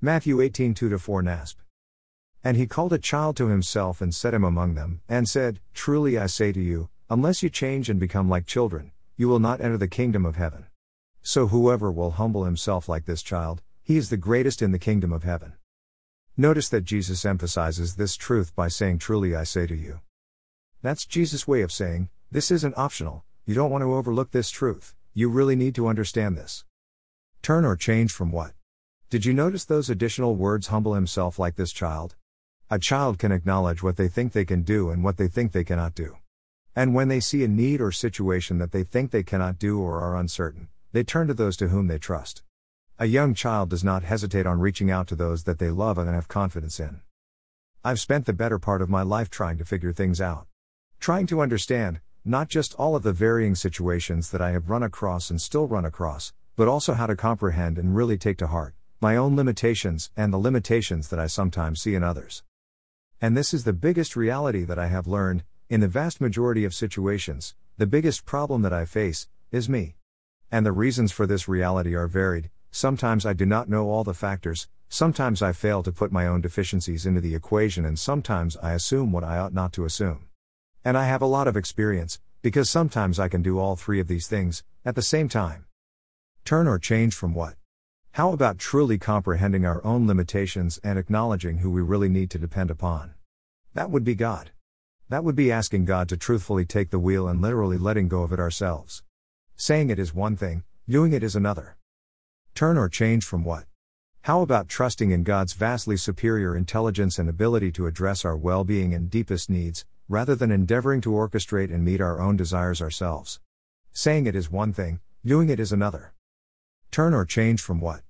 Matthew 18 2 4 NASB. And he called a child to himself and set him among them, and said, Truly I say to you, unless you change and become like children, you will not enter the kingdom of heaven. So whoever will humble himself like this child, he is the greatest in the kingdom of heaven. Notice that Jesus emphasizes this truth by saying, Truly I say to you. That's Jesus' way of saying, This isn't optional, you don't want to overlook this truth, you really need to understand this. Turn or change from what? Did you notice those additional words humble himself like this child? A child can acknowledge what they think they can do and what they think they cannot do. And when they see a need or situation that they think they cannot do or are uncertain, they turn to those to whom they trust. A young child does not hesitate on reaching out to those that they love and have confidence in. I've spent the better part of my life trying to figure things out. Trying to understand, not just all of the varying situations that I have run across and still run across, but also how to comprehend and really take to heart my own limitations and the limitations that I sometimes see in others. And this is the biggest reality that I have learned in the vast majority of situations, the biggest problem that I face is me. And the reasons for this reality are varied. Sometimes I do not know all the factors, sometimes I fail to put my own deficiencies into the equation, and sometimes I assume what I ought not to assume. And I have a lot of experience, because sometimes I can do all three of these things at the same time. Turn or change from what? How about truly comprehending our own limitations and acknowledging who we really need to depend upon? That would be God. That would be asking God to truthfully take the wheel and literally letting go of it ourselves. Saying it is one thing, doing it is another. Turn or change from what? How about trusting in God's vastly superior intelligence and ability to address our well being and deepest needs, rather than endeavoring to orchestrate and meet our own desires ourselves? Saying it is one thing, doing it is another. Turn or change from what?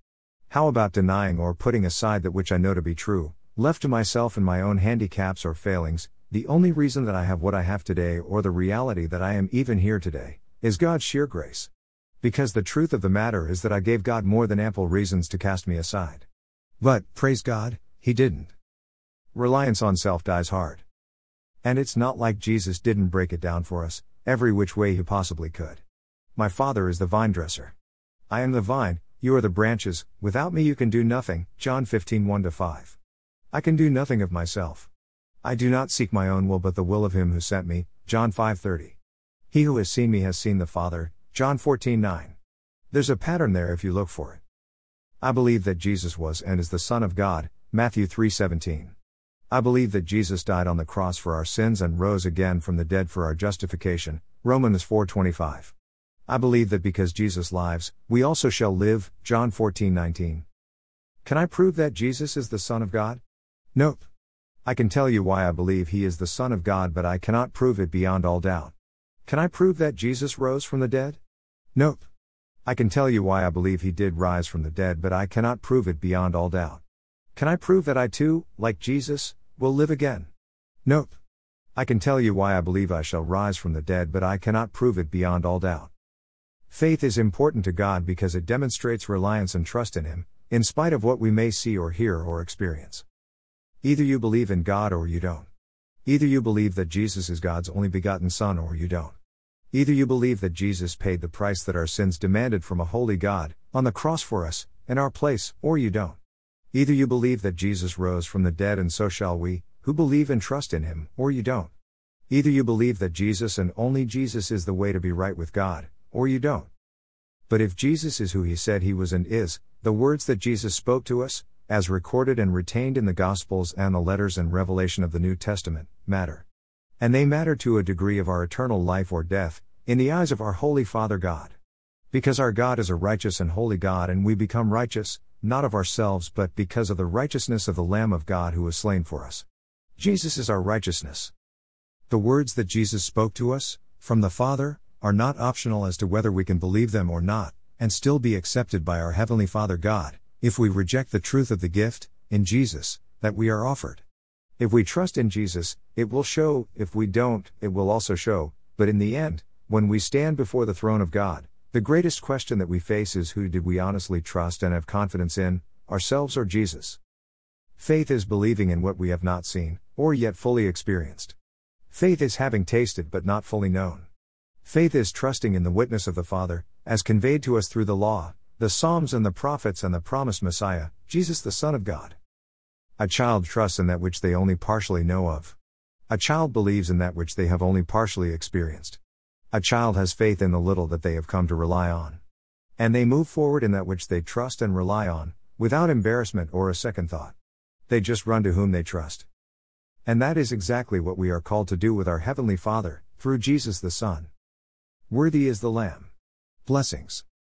How about denying or putting aside that which I know to be true, left to myself and my own handicaps or failings, the only reason that I have what I have today, or the reality that I am even here today, is God's sheer grace. Because the truth of the matter is that I gave God more than ample reasons to cast me aside. But, praise God, He didn't. Reliance on self dies hard. And it's not like Jesus didn't break it down for us, every which way He possibly could. My Father is the vine dresser. I am the vine, you are the branches, without me you can do nothing. John 15 1 5. I can do nothing of myself. I do not seek my own will but the will of him who sent me. John 5:30. He who has seen me has seen the Father. John 14:9. There's a pattern there if you look for it. I believe that Jesus was and is the Son of God. Matthew 3:17. I believe that Jesus died on the cross for our sins and rose again from the dead for our justification. Romans 4:25. I believe that because Jesus lives, we also shall live. John 14:19. Can I prove that Jesus is the Son of God? Nope. I can tell you why I believe he is the Son of God, but I cannot prove it beyond all doubt. Can I prove that Jesus rose from the dead? Nope. I can tell you why I believe he did rise from the dead, but I cannot prove it beyond all doubt. Can I prove that I too, like Jesus, will live again? Nope. I can tell you why I believe I shall rise from the dead, but I cannot prove it beyond all doubt. Faith is important to God because it demonstrates reliance and trust in Him, in spite of what we may see or hear or experience. Either you believe in God or you don't. Either you believe that Jesus is God's only begotten Son or you don't. Either you believe that Jesus paid the price that our sins demanded from a holy God, on the cross for us, in our place, or you don't. Either you believe that Jesus rose from the dead and so shall we, who believe and trust in him, or you don't. Either you believe that Jesus and only Jesus is the way to be right with God, or you don't. But if Jesus is who he said he was and is, the words that Jesus spoke to us, as recorded and retained in the Gospels and the letters and revelation of the New Testament, matter. And they matter to a degree of our eternal life or death, in the eyes of our Holy Father God. Because our God is a righteous and holy God, and we become righteous, not of ourselves but because of the righteousness of the Lamb of God who was slain for us. Jesus is our righteousness. The words that Jesus spoke to us, from the Father, are not optional as to whether we can believe them or not, and still be accepted by our Heavenly Father God, if we reject the truth of the gift, in Jesus, that we are offered. If we trust in Jesus, it will show, if we don't, it will also show, but in the end, when we stand before the throne of God, the greatest question that we face is who did we honestly trust and have confidence in, ourselves or Jesus? Faith is believing in what we have not seen, or yet fully experienced. Faith is having tasted but not fully known. Faith is trusting in the witness of the Father, as conveyed to us through the law, the Psalms and the prophets and the promised Messiah, Jesus the Son of God. A child trusts in that which they only partially know of. A child believes in that which they have only partially experienced. A child has faith in the little that they have come to rely on. And they move forward in that which they trust and rely on, without embarrassment or a second thought. They just run to whom they trust. And that is exactly what we are called to do with our Heavenly Father, through Jesus the Son. Worthy is the Lamb. Blessings.